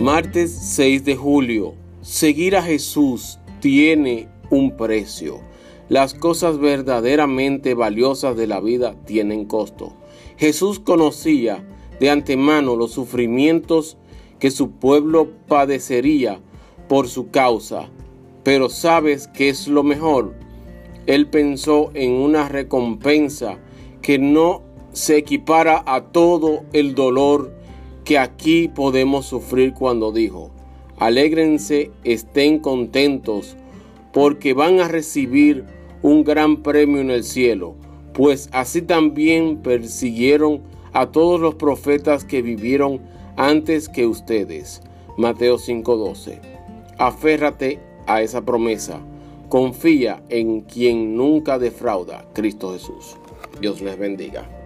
Martes 6 de julio. Seguir a Jesús tiene un precio. Las cosas verdaderamente valiosas de la vida tienen costo. Jesús conocía de antemano los sufrimientos que su pueblo padecería por su causa. Pero ¿sabes qué es lo mejor? Él pensó en una recompensa que no se equipara a todo el dolor que aquí podemos sufrir cuando dijo, alégrense, estén contentos, porque van a recibir un gran premio en el cielo, pues así también persiguieron a todos los profetas que vivieron antes que ustedes. Mateo 5:12. Aférrate a esa promesa. Confía en quien nunca defrauda, Cristo Jesús. Dios les bendiga.